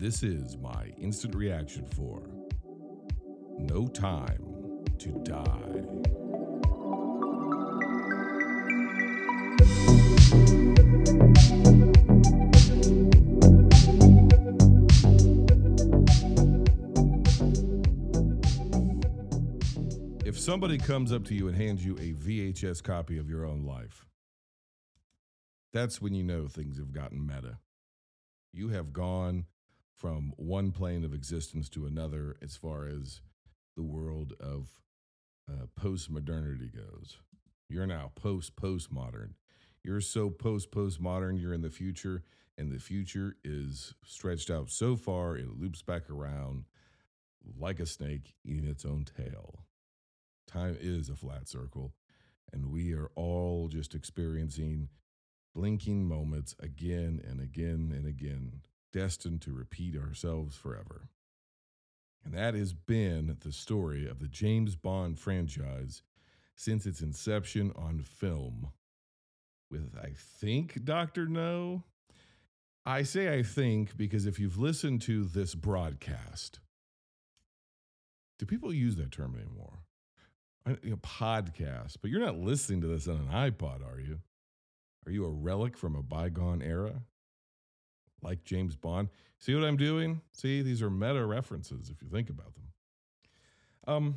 This is my instant reaction for No Time to Die. If somebody comes up to you and hands you a VHS copy of your own life, that's when you know things have gotten meta. You have gone from one plane of existence to another as far as the world of uh, post modernity goes. You're now post postmodern. You're so post postmodern, you're in the future, and the future is stretched out so far it loops back around like a snake eating its own tail. Time is a flat circle, and we are all just experiencing blinking moments again and again and again, destined to repeat ourselves forever. And that has been the story of the James Bond franchise since its inception on film. With, I think, Dr. No. I say I think because if you've listened to this broadcast, do people use that term anymore? I- You know, podcast, but you're not listening to this on an iPod, are you? Are you a relic from a bygone era? Like James Bond? See what I'm doing? See, these are meta references if you think about them. Um,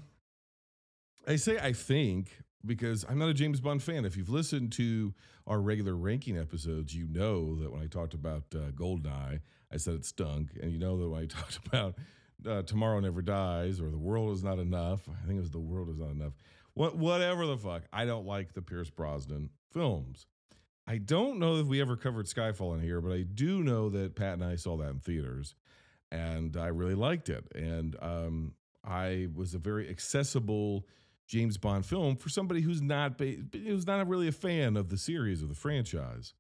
I say I think because I'm not a James Bond fan. If you've listened to our regular ranking episodes, you know that when I talked about uh, Goldeneye, I said it stunk, and you know that when I talked about uh, Tomorrow Never Dies or The World Is Not Enough, I think it was The World Is Not Enough. What, whatever the fuck, I don't like the Pierce Brosnan films. I don't know if we ever covered Skyfall in here, but I do know that Pat and I saw that in theaters, and I really liked it. And um, I was a very accessible James Bond film for somebody who's not who's not really a fan of the series or the franchise.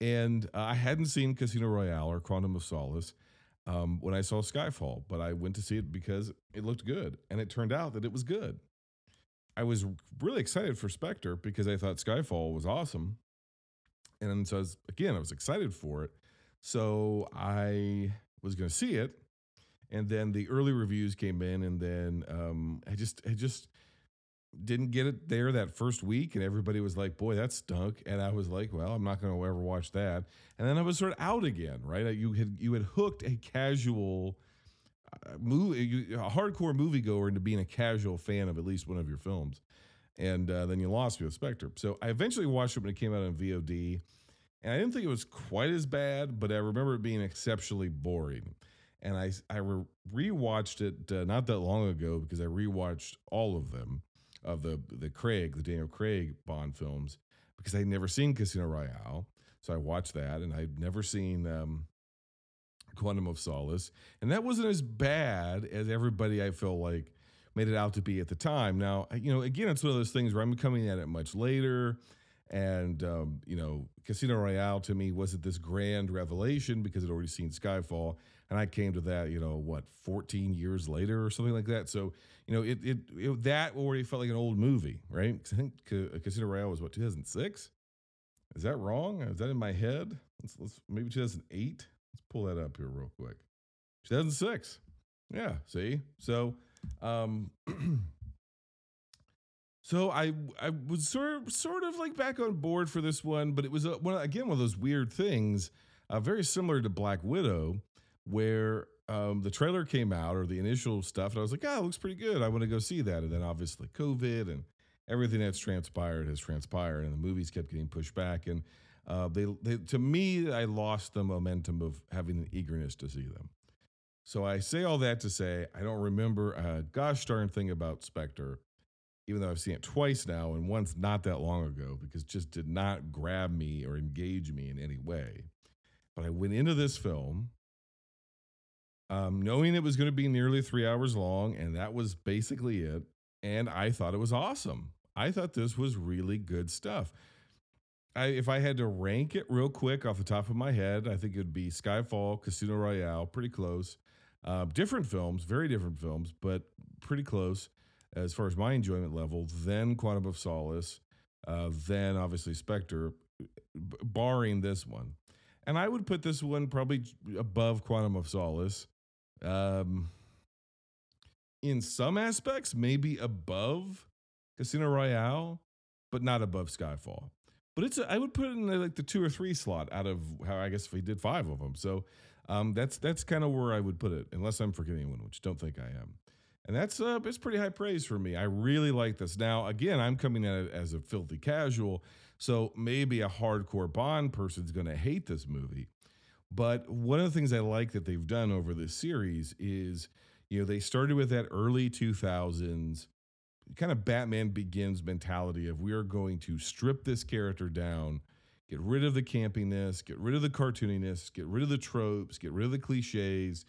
And uh, I hadn't seen Casino Royale or Quantum of Solace um, when I saw Skyfall, but I went to see it because it looked good, and it turned out that it was good. I was really excited for Spectre because I thought Skyfall was awesome, and so I was, again I was excited for it. So I was going to see it, and then the early reviews came in, and then um, I just I just didn't get it there that first week, and everybody was like, "Boy, that stunk," and I was like, "Well, I'm not going to ever watch that." And then I was sort of out again, right? You had you had hooked a casual uh, movie, a hardcore moviegoer into being a casual fan of at least one of your films, and uh, then you lost me with Spectre. So I eventually watched it when it came out on VOD, and I didn't think it was quite as bad, but I remember it being exceptionally boring. And I I re- rewatched it uh, not that long ago because I rewatched all of them of the the Craig, the Daniel Craig Bond films, because I'd never seen Casino Royale. So I watched that, and I'd never seen um, Quantum of Solace, and that wasn't as bad as everybody I feel like made it out to be at the time. Now, you know, again, it's one of those things where I'm coming at it much later, and um, you know, Casino Royale to me wasn't this grand revelation because I'd already seen Skyfall, and I came to that, you know, what, 14 years later or something like that. So, you know, it it, it that already felt like an old movie, right? I think Casino Royale was what 2006. Is that wrong? Is that in my head? Let's, let's maybe 2008. Let's pull that up here real quick. 2006. Yeah. See. So, um, so I I was sort of, sort of like back on board for this one, but it was a, one again one of those weird things, uh, very similar to Black Widow, where um, the trailer came out or the initial stuff, and I was like, oh, it looks pretty good. I want to go see that, and then obviously COVID and everything that's transpired has transpired, and the movies kept getting pushed back, and uh, they, they to me, I lost the momentum of having an eagerness to see them. So I say all that to say I don't remember a gosh darn thing about Spectre, even though I've seen it twice now, and once not that long ago, because just did not grab me or engage me in any way. But I went into this film um, knowing it was going to be nearly three hours long, and that was basically it. And I thought it was awesome. I thought this was really good stuff. I, if I had to rank it real quick off the top of my head, I think it would be Skyfall, Casino Royale, pretty close. Uh, different films, very different films, but pretty close as far as my enjoyment level. Then Quantum of Solace, uh, then obviously Spectre, barring this one. and I would put this one probably above Quantum of Solace. Um, in some aspects, maybe above Casino Royale, but not above Skyfall. But it's a, I would put it in like the two or three slot out of how I guess if we did five of them. So um, that's that's kind of where I would put it, unless I'm forgetting one, which don't think I am. And that's uh, it's pretty high praise for me. I really like this. Now, again, I'm coming at it as a filthy casual, so maybe a hardcore Bond person's going to hate this movie. But one of the things I like that they've done over this series is, you know, they started with that early 2000s kind of Batman Begins mentality of we are going to strip this character down, get rid of the campiness, get rid of the cartooniness, get rid of the tropes, get rid of the cliches,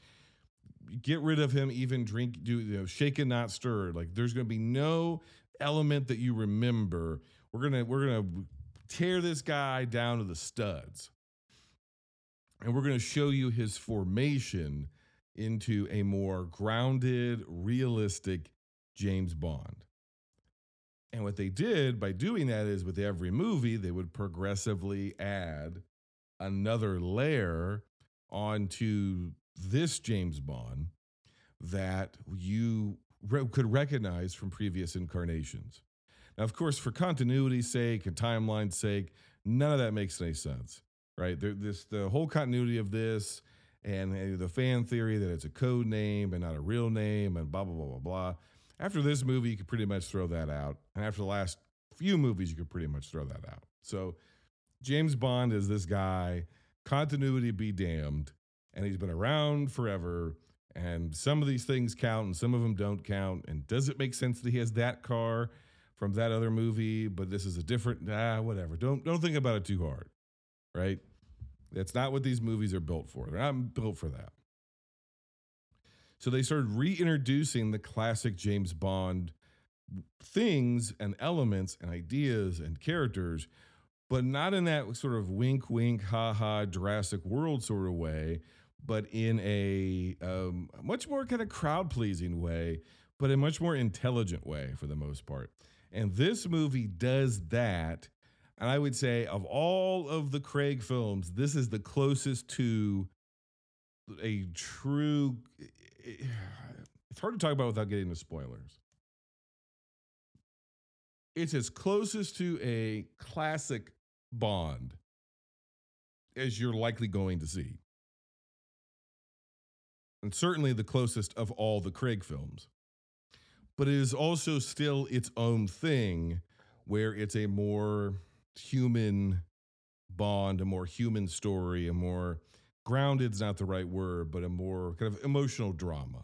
get rid of him even drink do you know shaken not stirred. Like there's going to be no element that you remember. We're going to we're going to tear this guy down to the studs. And we're going to show you his formation into a more grounded, realistic James Bond. And what they did by doing that is with every movie, they would progressively add another layer onto this James Bond that you re- could recognize from previous incarnations. Now, of course, for continuity's sake and timeline's sake, none of that makes any sense, right? There, this the whole continuity of this and the fan theory that it's a code name and not a real name and blah blah blah blah blah. After this movie, you could pretty much throw that out, and after the last few movies, you could pretty much throw that out. So, James Bond is this guy. Continuity be damned, and he's been around forever. And some of these things count, and some of them don't count. And does it make sense that he has that car? from that other movie, but this is a different ah whatever. Don't don't think about it too hard. Right? That's not what these movies are built for. They're not built for that. So they started reintroducing the classic James Bond things and elements and ideas and characters, but not in that sort of wink, wink, ha ha, Jurassic World sort of way, but in a um, much more kind of crowd pleasing way, but a much more intelligent way for the most part. And this movie does that. And I would say, of all of the Craig films, this is the closest to a true. It's hard to talk about without getting into spoilers. It's as closest to a classic Bond as you're likely going to see. And certainly the closest of all the Craig films but it is also still its own thing where it's a more human bond, a more human story, a more grounded is not the right word, but a more kind of emotional drama.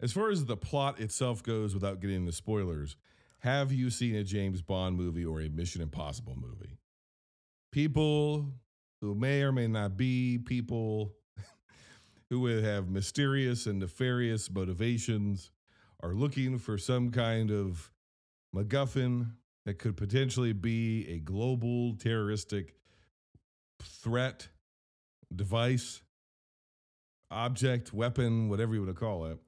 As far as the plot itself goes, without getting into spoilers, have you seen a James Bond movie or a Mission Impossible movie? People who may or may not be people who have mysterious and nefarious motivations are looking for some kind of MacGuffin that could potentially be a global terroristic threat, device, object, weapon, whatever you want to call it.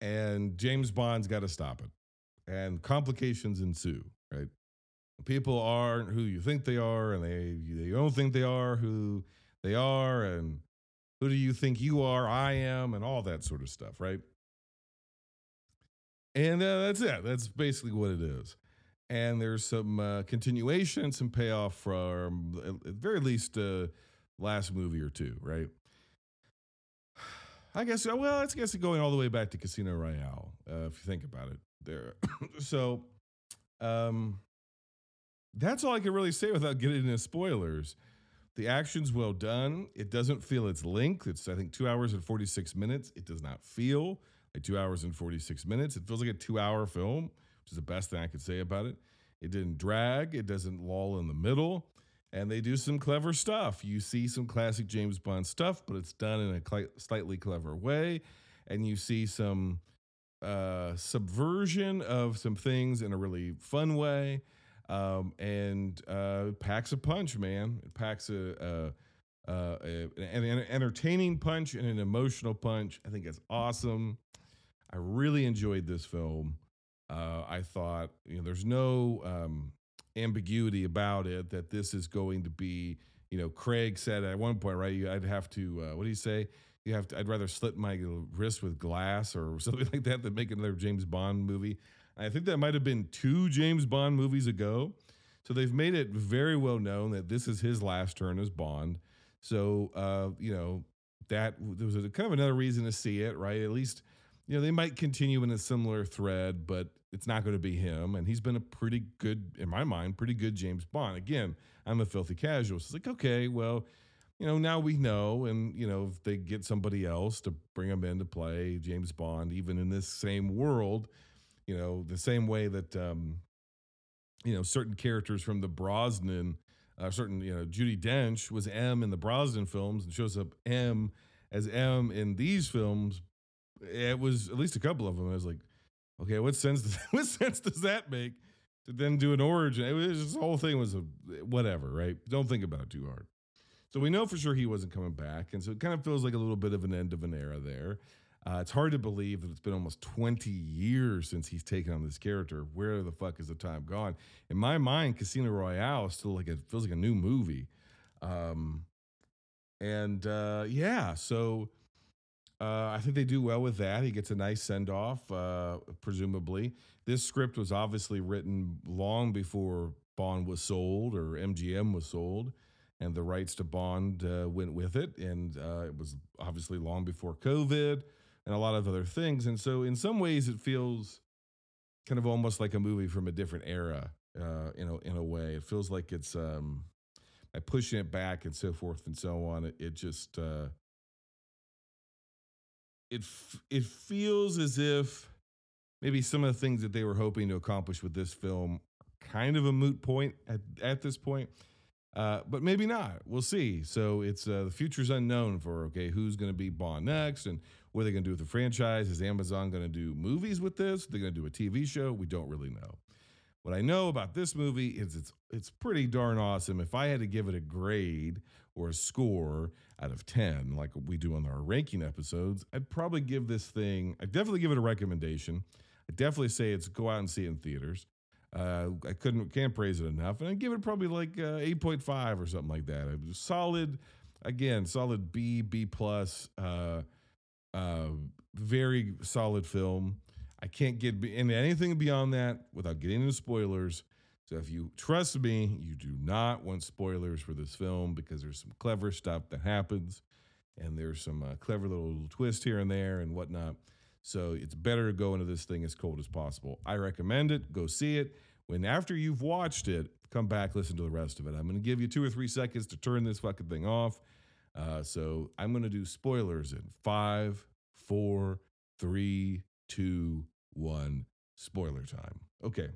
And James Bond's got to stop it. And complications ensue, right? People aren't who you think they are, and they they don't think they are who they are, and who do you think you are? I am, and all that sort of stuff, right? And uh, that's it. That's basically what it is. And there's some uh, continuation, some payoff from at very least uh, last movie or two, right? I guess. Uh, well, I guess going all the way back to Casino Royale, uh, if you think about it. There. so, um, that's all I can really say without getting into spoilers. The action's well done. It doesn't feel its length. It's I think two hours and forty six minutes. It does not feel like two hours and forty six minutes. It feels like a two hour film, which is the best thing I could say about it. It didn't drag. It doesn't loll in the middle. And they do some clever stuff. You see some classic James Bond stuff, but it's done in a cl- slightly clever way. And you see some uh, subversion of some things in a really fun way um, and uh, packs a punch, man. It packs a, a, a, an, an entertaining punch and an emotional punch. I think it's awesome. I really enjoyed this film. Uh, I thought you know there's no um, ambiguity about it that this is going to be you know, Craig said at one point, right? You, I'd have to, uh, what do you say? You have to, I'd rather slit my wrist with glass or something like that than make another James Bond movie. I think that might have been two James Bond movies ago. So they've made it very well known that this is his last turn as Bond. So, uh, you know, that there was a, kind of another reason to see it, right? At least, you know, they might continue in a similar thread, but it's not going to be him. And he's been a pretty good, in my mind, pretty good James Bond. Again, I'm a filthy casual. So it's like, okay, well, you know, now we know. And, you know, if they get somebody else to bring him in to play James Bond, even in this same world, you know, the same way that, um, you know, certain characters from the Brosnan, uh, certain, you know, Judi Dench was M in the Brosnan films and shows up M as M in these films. It was at least a couple of them. I was like, okay, what sense does what sense does that make to then do an origin? It was just, whole thing was a whatever, right? Don't think about it too hard. So we know for sure he wasn't coming back, and so it kind of feels like a little bit of an end of an era there. Uh, it's hard to believe that it's been almost 20 years since he's taken on this character. Where the fuck is the time gone? In my mind, Casino Royale is still like it feels like a new movie. Um, and uh, yeah, so uh, I think they do well with that. He gets a nice send off, uh, presumably. This script was obviously written long before Bond was sold or MGM was sold, and the rights to Bond uh, went with it. And uh, it was obviously long before COVID and a lot of other things. And so, in some ways, it feels kind of almost like a movie from a different era. Uh, in a in a way, it feels like it's um, by pushing it back and so forth and so on. It, it just uh, it it feels as if maybe some of the things that they were hoping to accomplish with this film kind of a moot point at, at this point. Uh, but maybe not. We'll see. So it's uh, the future's unknown for okay, who's going to be Bond next, and what are they going to do with the franchise? Is Amazon going to do movies with this? They're going to do a TV show. We don't really know. What I know about this movie is it's it's pretty darn awesome. If I had to give it a grade or a score out of 10, like we do on our ranking episodes, I'd probably give this thing, I'd definitely give it a recommendation. I'd definitely say it's go out and see it in theaters. Uh, I couldn't can't praise it enough, and I'd give it probably like uh, eight point five or something like that. It was solid, again, solid B B plus, uh, uh, very solid film. I can't get into anything beyond that without getting into spoilers. So if you trust me, you do not want spoilers for this film because there's some clever stuff that happens, and there's some uh, clever little twist here and there and whatnot. So it's better to go into this thing as cold as possible. I recommend it. Go see it. When after you've watched it, come back, listen to the rest of it. I'm going to give you two or three seconds to turn this fucking thing off. Uh, so I'm going to do spoilers in five, four, three, two, one. Spoiler time. Okay.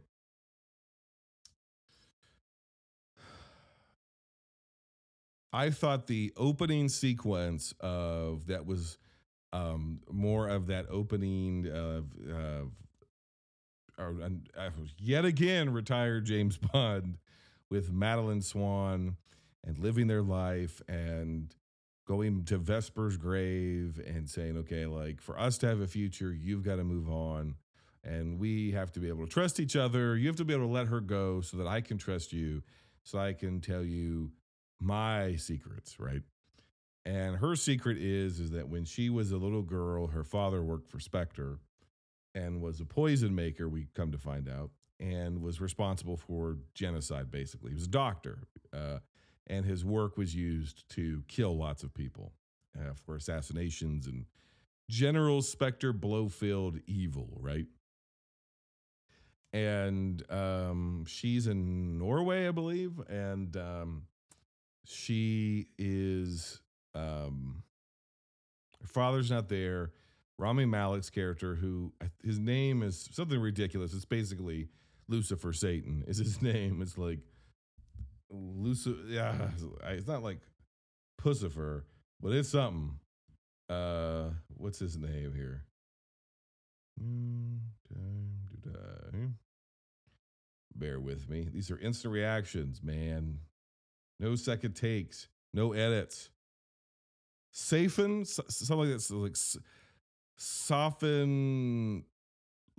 I thought the opening sequence of that was um, more of that opening of, of or, uh, yet again retired James Bond with Madeleine Swann and living their life and going to Vesper's grave and saying, okay, like for us to have a future, you've got to move on. And we have to be able to trust each other. You have to be able to let her go so that I can trust you, so I can tell you my secrets, right? And her secret is is that when she was a little girl, her father worked for Spectre and was a poison maker, we come to find out, and was responsible for genocide basically. He was a doctor. Uh, and his work was used to kill lots of people uh, for assassinations and General Spectre Blofeld evil, right? And um, she's in Norway, I believe, and um, she is um, her father's not there. Rami Malek's character, who his name is something ridiculous. It's basically Lucifer Satan is his name. It's like Lucifer. Yeah, it's not like Pussifer, but it's something. Uh, what's his name here? Bear with me. These are instant reactions, man. No second takes, no edits. Safin, something that's like soften,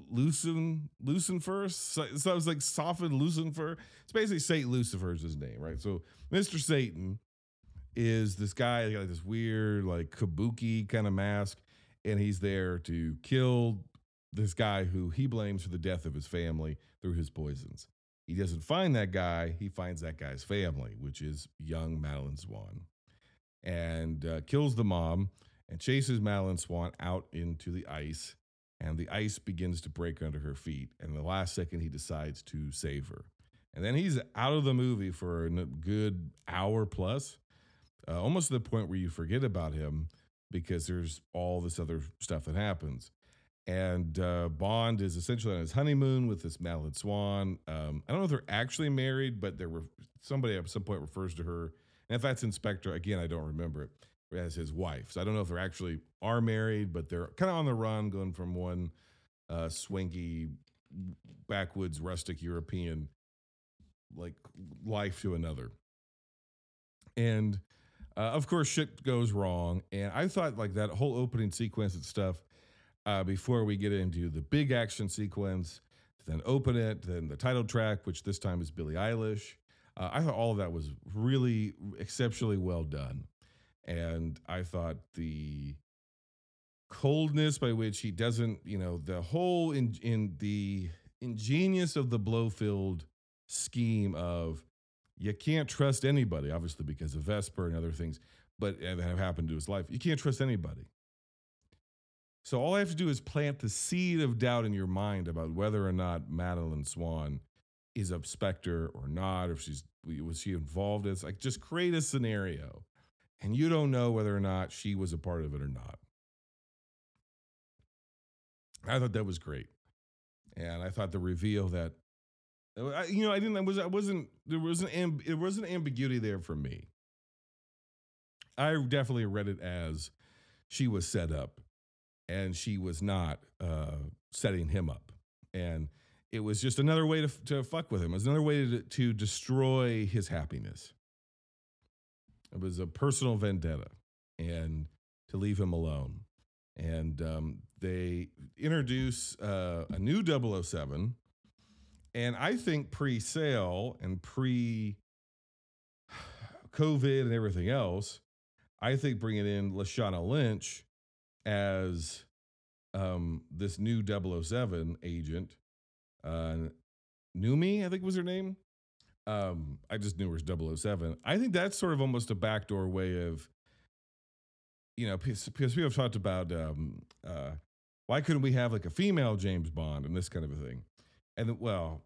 loosen, loosen first. So, so it was like soften, loosen first. It's basically Saint Lucifer's his name, right? So Mr. Satan is this guy he got like this weird like kabuki kind of mask, and he's there to kill this guy who he blames for the death of his family through his poisons. He doesn't find that guy. He finds that guy's family, which is young Madeleine Swann, and uh, kills the mom and chases Madeleine Swann out into the ice. And the ice begins to break under her feet. And the last second, he decides to save her. And then he's out of the movie for a good hour plus, uh, almost to the point where you forget about him because there's all this other stuff that happens. And uh, Bond is essentially on his honeymoon with this Madeleine Swann. Um, I don't know if they're actually married, but there were somebody at some point refers to her. And if that's in Spectre, again, I don't remember it as his wife. So I don't know if they're actually are married, but they're kind of on the run, going from one uh, swanky backwoods rustic European like life to another. And uh, of course, shit goes wrong. And I thought like that whole opening sequence and stuff uh, before we get into the big action sequence, then open it, then the title track, which this time is Billie Eilish. Uh, I thought all of that was really exceptionally well done. And I thought the coldness by which he doesn't, you know, the whole in, in the ingenious of the Blofeld scheme of you can't trust anybody, obviously because of Vesper and other things, but that have happened to his life. You can't trust anybody. So all I have to do is plant the seed of doubt in your mind about whether or not Madeleine Swann is a specter or not, or if she's was she involved. It's like just create a scenario, and you don't know whether or not she was a part of it or not. I thought that was great, and I thought the reveal that you know I didn't I was I wasn't there wasn't amb- there wasn't ambiguity there for me. I definitely read it as she was set up and she was not uh, setting him up. And it was just another way to, to fuck with him. It was another way to, to destroy his happiness. It was a personal vendetta and to leave him alone. And um, they introduce uh, a new 007. And I think pre sale and pre COVID and everything else, I think bringing in Lashana Lynch as um, this new 007 agent, uh, Nomi, I think was her name. Um, I just knew her as 007. I think that's sort of almost a backdoor way of, you know, because people have talked about um, uh, why couldn't we have like a female James Bond and this kind of a thing. And well,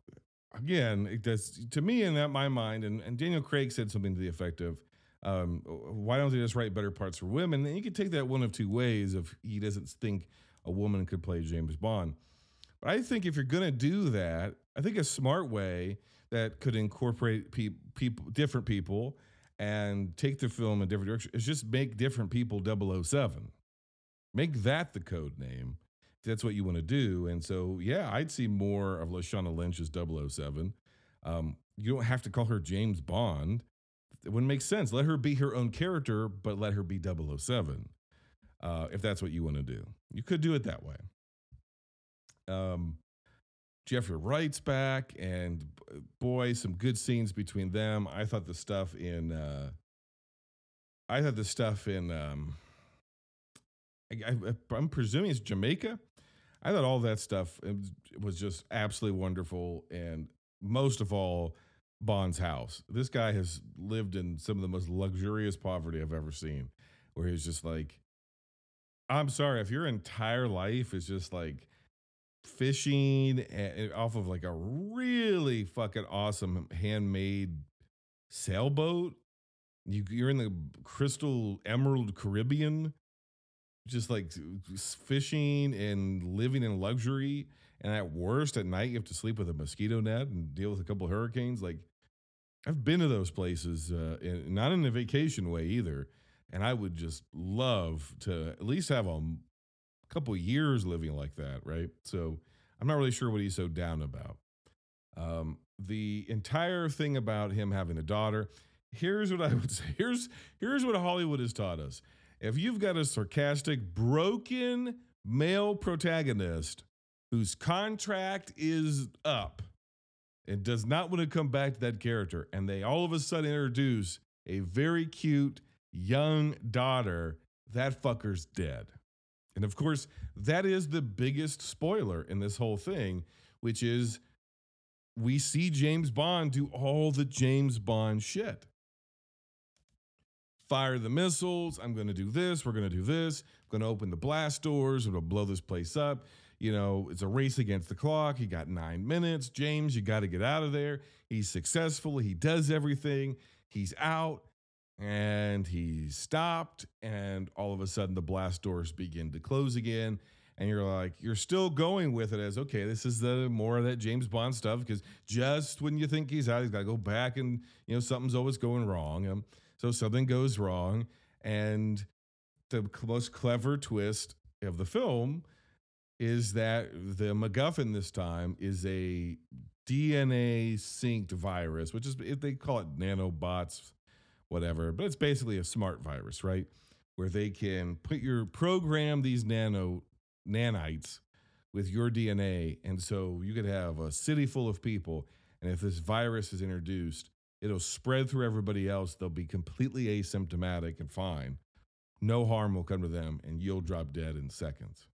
again, it does to me in that my mind, and, and Daniel Craig said something to the effect of, um, why don't they just write better parts for women? And you could take that one of two ways if he doesn't think a woman could play James Bond. But I think if you're going to do that, I think a smart way that could incorporate pe- people, different people, and take the film in different direction is just make different people 007. Make that the code name. That's what you want to do. And so, yeah, I'd see more of Lashana Lynch as 007. Um, you don't have to call her James Bond it wouldn't make sense. Let her be her own character, but let her be 007 uh, if that's what you want to do. You could do it that way. Um, Jeffrey Wright's back, and boy, some good scenes between them. I thought the stuff in, uh, I thought the stuff in, um, I, am presuming it's Jamaica. I thought all that stuff was just absolutely wonderful, and most of all, Bond's house. This guy has lived in some of the most luxurious poverty I've ever seen, where he's just like, I'm sorry, if your entire life is just like fishing and, off of like a really fucking awesome handmade sailboat, you, you're in the crystal emerald Caribbean, just like fishing and living in luxury. And at worst, at night, you have to sleep with a mosquito net and deal with a couple hurricanes. Like, I've been to those places, uh, in, not in a vacation way either, and I would just love to at least have a couple years living like that, right? So I'm not really sure what he's so down about. Um, the entire thing about him having a daughter. Here's what I would say. Here's here's what Hollywood has taught us. If you've got a sarcastic, broken male protagonist whose contract is up and does not want to come back to that character. And they all of a sudden introduce a very cute, young daughter, that fucker's dead. And of course, that is the biggest spoiler in this whole thing, which is we see James Bond do all the James Bond shit. Fire the missiles. I'm going to do this. We're going to do this. I'm going to open the blast doors. I'm going to blow this place up. You know, it's a race against the clock. He got nine minutes. James, you got to get out of there. He's successful. He does everything. He's out and he stopped. And all of a sudden, the blast doors begin to close again and you're like you're still going with it as okay this is the more of that james bond stuff because just when you think he's out he's got to go back and you know something's always going wrong um, so something goes wrong and the most clever twist of the film is that the macguffin this time is a dna synced virus which is they call it nanobots whatever but it's basically a smart virus right where they can put your program these nano nanites with your DNA. And so you could have a city full of people. And if this virus is introduced, it'll spread through everybody else. They'll be completely asymptomatic and fine. No harm will come to them, and you'll drop dead in seconds.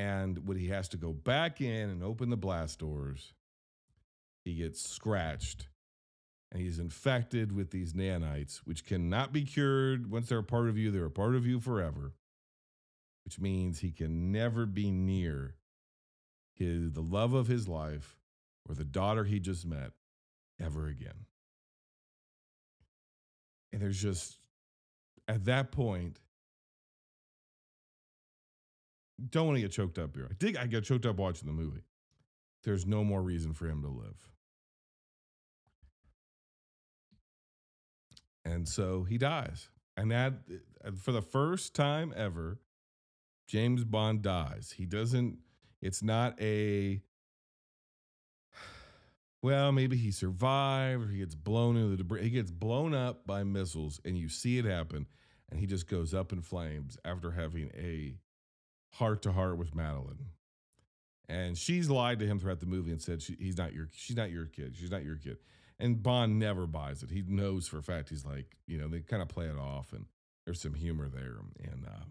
And when he has to go back in and open the blast doors, he gets scratched and he's infected with these nanites, which cannot be cured. Once they're a part of you, they're a part of you forever which means he can never be near his the love of his life or the daughter he just met ever again. And there's just at that point don't want to get choked up here. I think I get choked up watching the movie. There's no more reason for him to live. And so he dies. And that, uh, for the first time ever, James Bond dies. He doesn't, it's not a, well, maybe he survived or he gets blown into the debris. He gets blown up by missiles and you see it happen and he just goes up in flames after having a heart to heart with Madeleine. And she's lied to him throughout the movie and said she, he's not your she's not your kid. She's not your kid. And Bond never buys it. He knows for a fact he's like, you know, they kind of play it off and there's some humor there. And uh,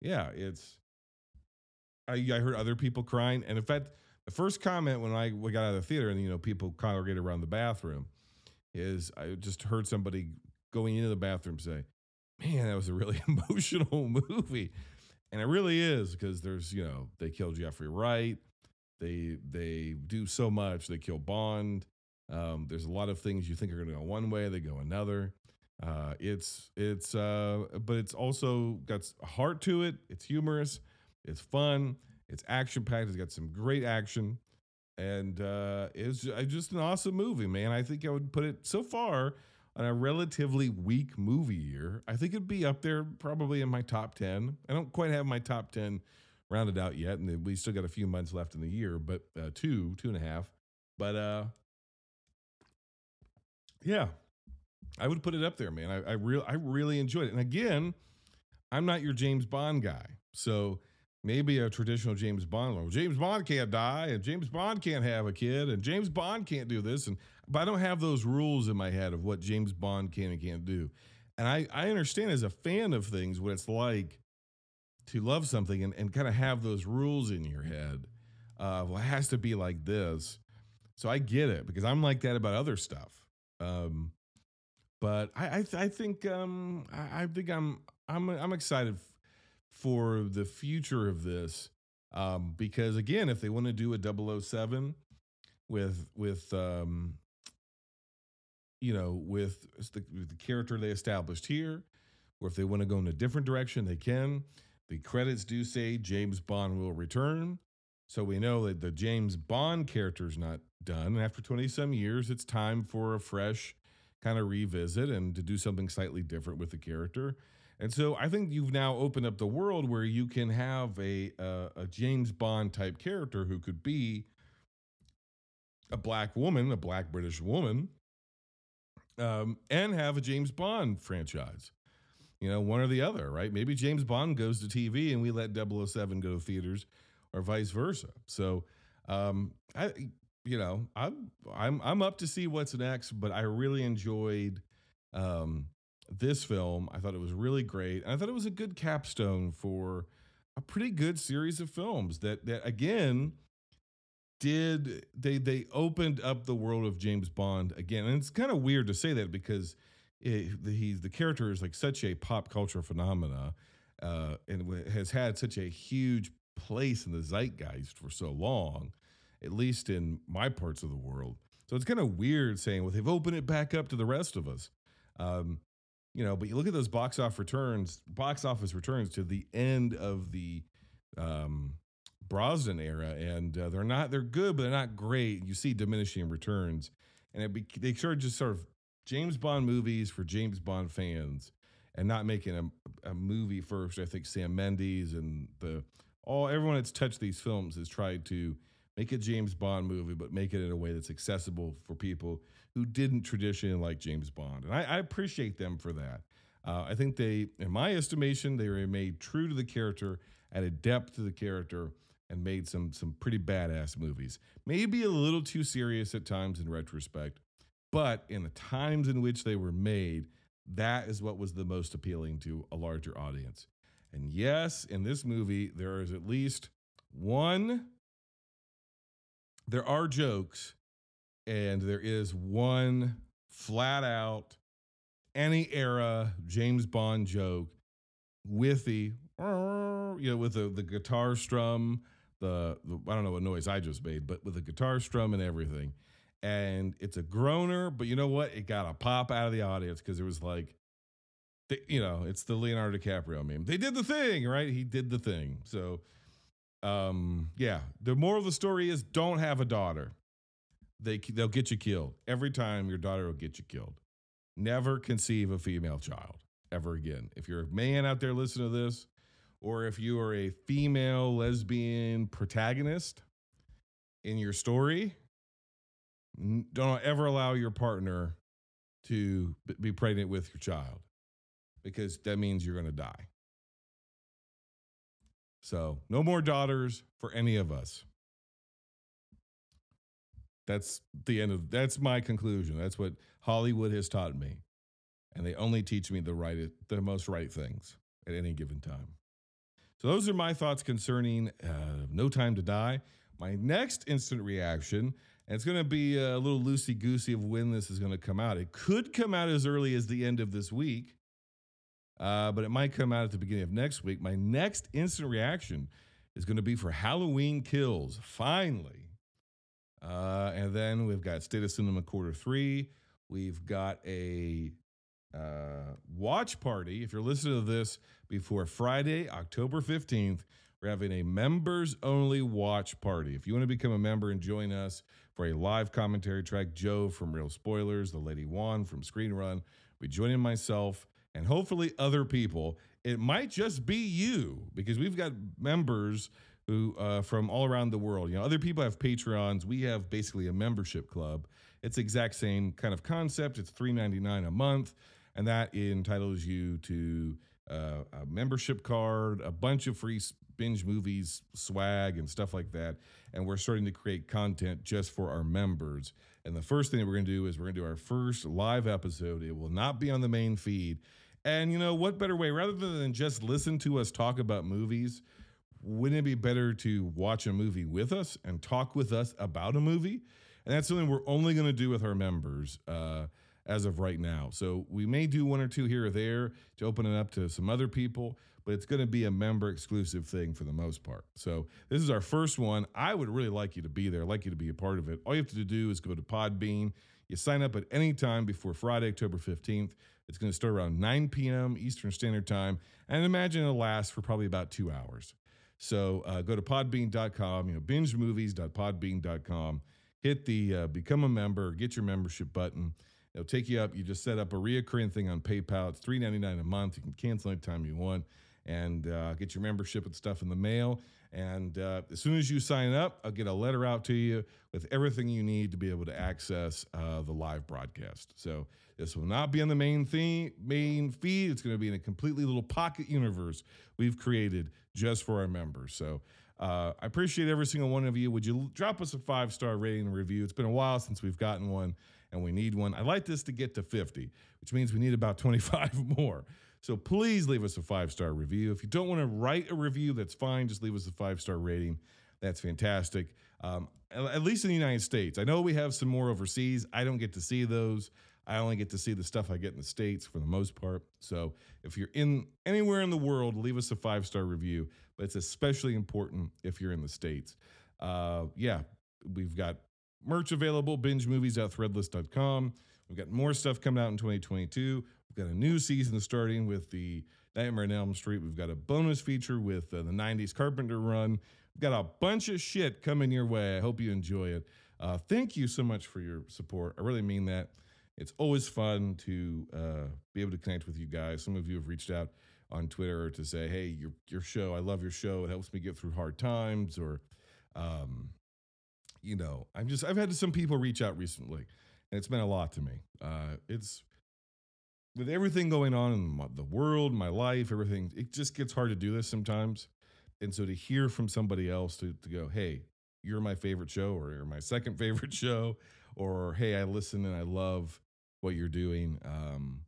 yeah, it's. I, I heard other people crying, and in fact, the first comment when I we got out of the theater and you know people congregated around the bathroom is I just heard somebody going into the bathroom say, "Man, that was a really emotional movie," and it really is because there's you know they kill Jeffrey Wright, they they do so much, they kill Bond. Um, there's a lot of things you think are going to go one way, they go another. Uh, it's it's uh, but it's also got heart to it. It's humorous. It's fun. It's action packed. It's got some great action, and uh, it's just an awesome movie, man. I think I would put it so far on a relatively weak movie year. I think it'd be up there probably in my top ten. I don't quite have my top ten rounded out yet, and we still got a few months left in the year, but uh, two, two and a half. But uh, yeah, I would put it up there, man. I, I real I really enjoyed it. And again, I'm not your James Bond guy. So maybe a traditional James Bond. James Bond can't die, and James Bond can't have a kid, and James Bond can't do this. And but I don't have those rules in my head of what James Bond can and can't do. And I, I understand as a fan of things what it's like to love something and, and kind of have those rules in your head. Uh, well, it has to be like this. So I get it because I'm like that about other stuff. Um, but I I, th- I think um I, I, think I'm I'm I'm excited f- for the future of this um because again if they want to do a 007 with with um you know with the, with the character they established here or if they want to go in a different direction they can the credits do say James Bond will return so we know that the James Bond character is not done and after 20 some years it's time for a fresh kind of revisit and to do something slightly different with the character. And so I think you've now opened up the world where you can have a a James Bond type character who could be a black woman, a black British woman, um, and have a James Bond franchise. You know, one or the other, right? Maybe James Bond goes to TV and we let 007 go to theaters or vice versa. So um, I, you know, I'm I'm I'm up to see what's next, but I really enjoyed um this film. I thought it was really great. And I thought it was a good capstone for a pretty good series of films that that again did they they opened up the world of James Bond again. And it's kind of weird to say that because it, he's the character is like such a pop culture phenomena uh, and has had such a huge place in the zeitgeist for so long, at least in my parts of the world. So it's kind of weird saying, well, they've opened it back up to the rest of us. Um, you know, but you look at those box office returns, box office returns to the end of the um, Brosnan era, and uh, they're not they're good, but they're not great. You see diminishing returns, and it be, they sort of just sort of James Bond movies for James Bond fans, and not making a, a movie first. I think Sam Mendes and the all everyone that's touched these films has tried to make a James Bond movie, but make it in a way that's accessible for people who didn't traditionally like James Bond. And I, I appreciate them for that. Uh, I think they, in my estimation, they were made true to the character, added depth to the character, and made some some pretty badass movies. Maybe a little too serious at times in retrospect, but in the times in which they were made, that is what was the most appealing to a larger audience. And yes, in this movie, there is at least one there are jokes, and there is one flat out any era James Bond joke with the you know with the the guitar strum the, the, I don't know what noise I just made but with the guitar strum and everything and it's a groaner but you know what it got a pop out of the audience because it was like you know it's the Leonardo DiCaprio meme they did the thing right he did the thing so um, yeah. The moral of the story is don't have a daughter. They they'll get you killed every time. Your daughter will get you killed. Never conceive a female child ever again. If you're a man out there listening to this, or if you are a female lesbian protagonist in your story, don't ever allow your partner to be pregnant with your child because that means you're going to die. So, no more daughters for any of us. That's the end of that's my conclusion. That's what Hollywood has taught me. And they only teach me the right the most right things at any given time. So those are my thoughts concerning uh, No Time to Die. My next instant reaction, and it's going to be a little loosey goosey of when this is going to come out. It could come out as early as the end of this week uh, but it might come out at the beginning of next week. My next instant reaction is going to be for Halloween Kills, finally. Uh, and then we've got State of Cinema Quarter Three. We've got a uh, watch party. If you're listening to this before Friday, October 15th, we're having a members only watch party. If you want to become a member and join us for a live commentary track, Joe from Real Spoilers, the Lady Juan from Screen Run, we joining myself and hopefully other people. It might just be you because we've got members who uh, from all around the world. You know, other people have Patreons. We have basically a membership club. It's exact same kind of concept. It's three ninety nine a month, and that entitles you to uh, a membership card, a bunch of free binge movies, swag, and stuff like that. And we're starting to create content just for our members. And the first thing that we're going to do is we're going to do our first live episode. It will not be on the main feed. And you know, what better way, rather than just listen to us talk about movies, wouldn't it be better to watch a movie with us and talk with us about a movie? And that's something we're only going to do with our members uh, as of right now. So we may do one or two here or there to open it up to some other people, but it's going to be a member exclusive thing for the most part. So this is our first one. I would really like you to be there, I'd like you to be a part of it. All you have to do is go to Podbean. You sign up at any time before Friday, October 15th. It's going to start around 9 p.m. Eastern Standard Time, and imagine it'll last for probably about two hours. So uh, go to podbean.com, you know, bingemovies.podbean.com, hit the uh, become a member, get your membership button. It'll take you up. You just set up a reoccurring thing on PayPal. It's $3.99 a month. You can cancel anytime you want and uh, get your membership and stuff in the mail. And uh, as soon as you sign up, I'll get a letter out to you with everything you need to be able to access uh, the live broadcast. So this will not be on the main theme, main feed. It's going to be in a completely little pocket universe we've created just for our members. So Uh, I appreciate every single one of you. Would you drop us a five star rating and review? It's been a while since we've gotten one, and we need one. I'd like this to get to 50, which means we need about 25 more. So please leave us a five star review. If you don't want to write a review, that's fine. Just leave us a five star rating. That's fantastic. Um, at least in the United States. I know we have some more overseas. I don't get to see those. I only get to see the stuff I get in the States for the most part. So if you're in anywhere in the world, leave us a five star review. But it's especially important if you're in the States. Uh, yeah, we've got merch available, binge movies.threadless.com. We've got more stuff coming out in 2022. We've got a new season starting with the Nightmare on Elm Street. We've got a bonus feature with uh, the 90s Carpenter run. We've got a bunch of shit coming your way. I hope you enjoy it. Uh, thank you so much for your support. I really mean that. It's always fun to uh, be able to connect with you guys. Some of you have reached out on Twitter to say, "Hey, your your show, I love your show. It helps me get through hard times." Or, um, you know, I'm just I've had some people reach out recently, and it's meant a lot to me. Uh, it's with everything going on in my, the world, my life, everything. It just gets hard to do this sometimes, and so to hear from somebody else to to go, "Hey, you're my favorite show," or "You're my second favorite show," or "Hey, I listen and I love." what you're doing. Um,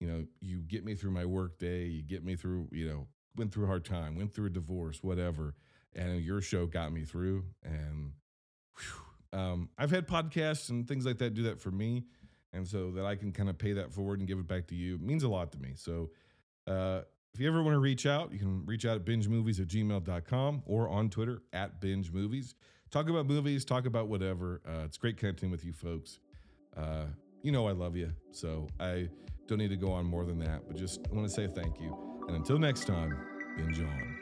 you know, you get me through my work day, you get me through, you know, went through a hard time, went through a divorce, whatever. And your show got me through. And um, I've had podcasts and things like that do that for me. And so that I can kind of pay that forward and give it back to you it means a lot to me. So uh, if you ever want to reach out, you can reach out at bingemovies at gmail.com or on Twitter at binge movies. Talk about movies, talk about whatever. Uh, it's great connecting with you folks. Uh, you know I love you. So I don't need to go on more than that, but just want to say thank you. And until next time, binge on.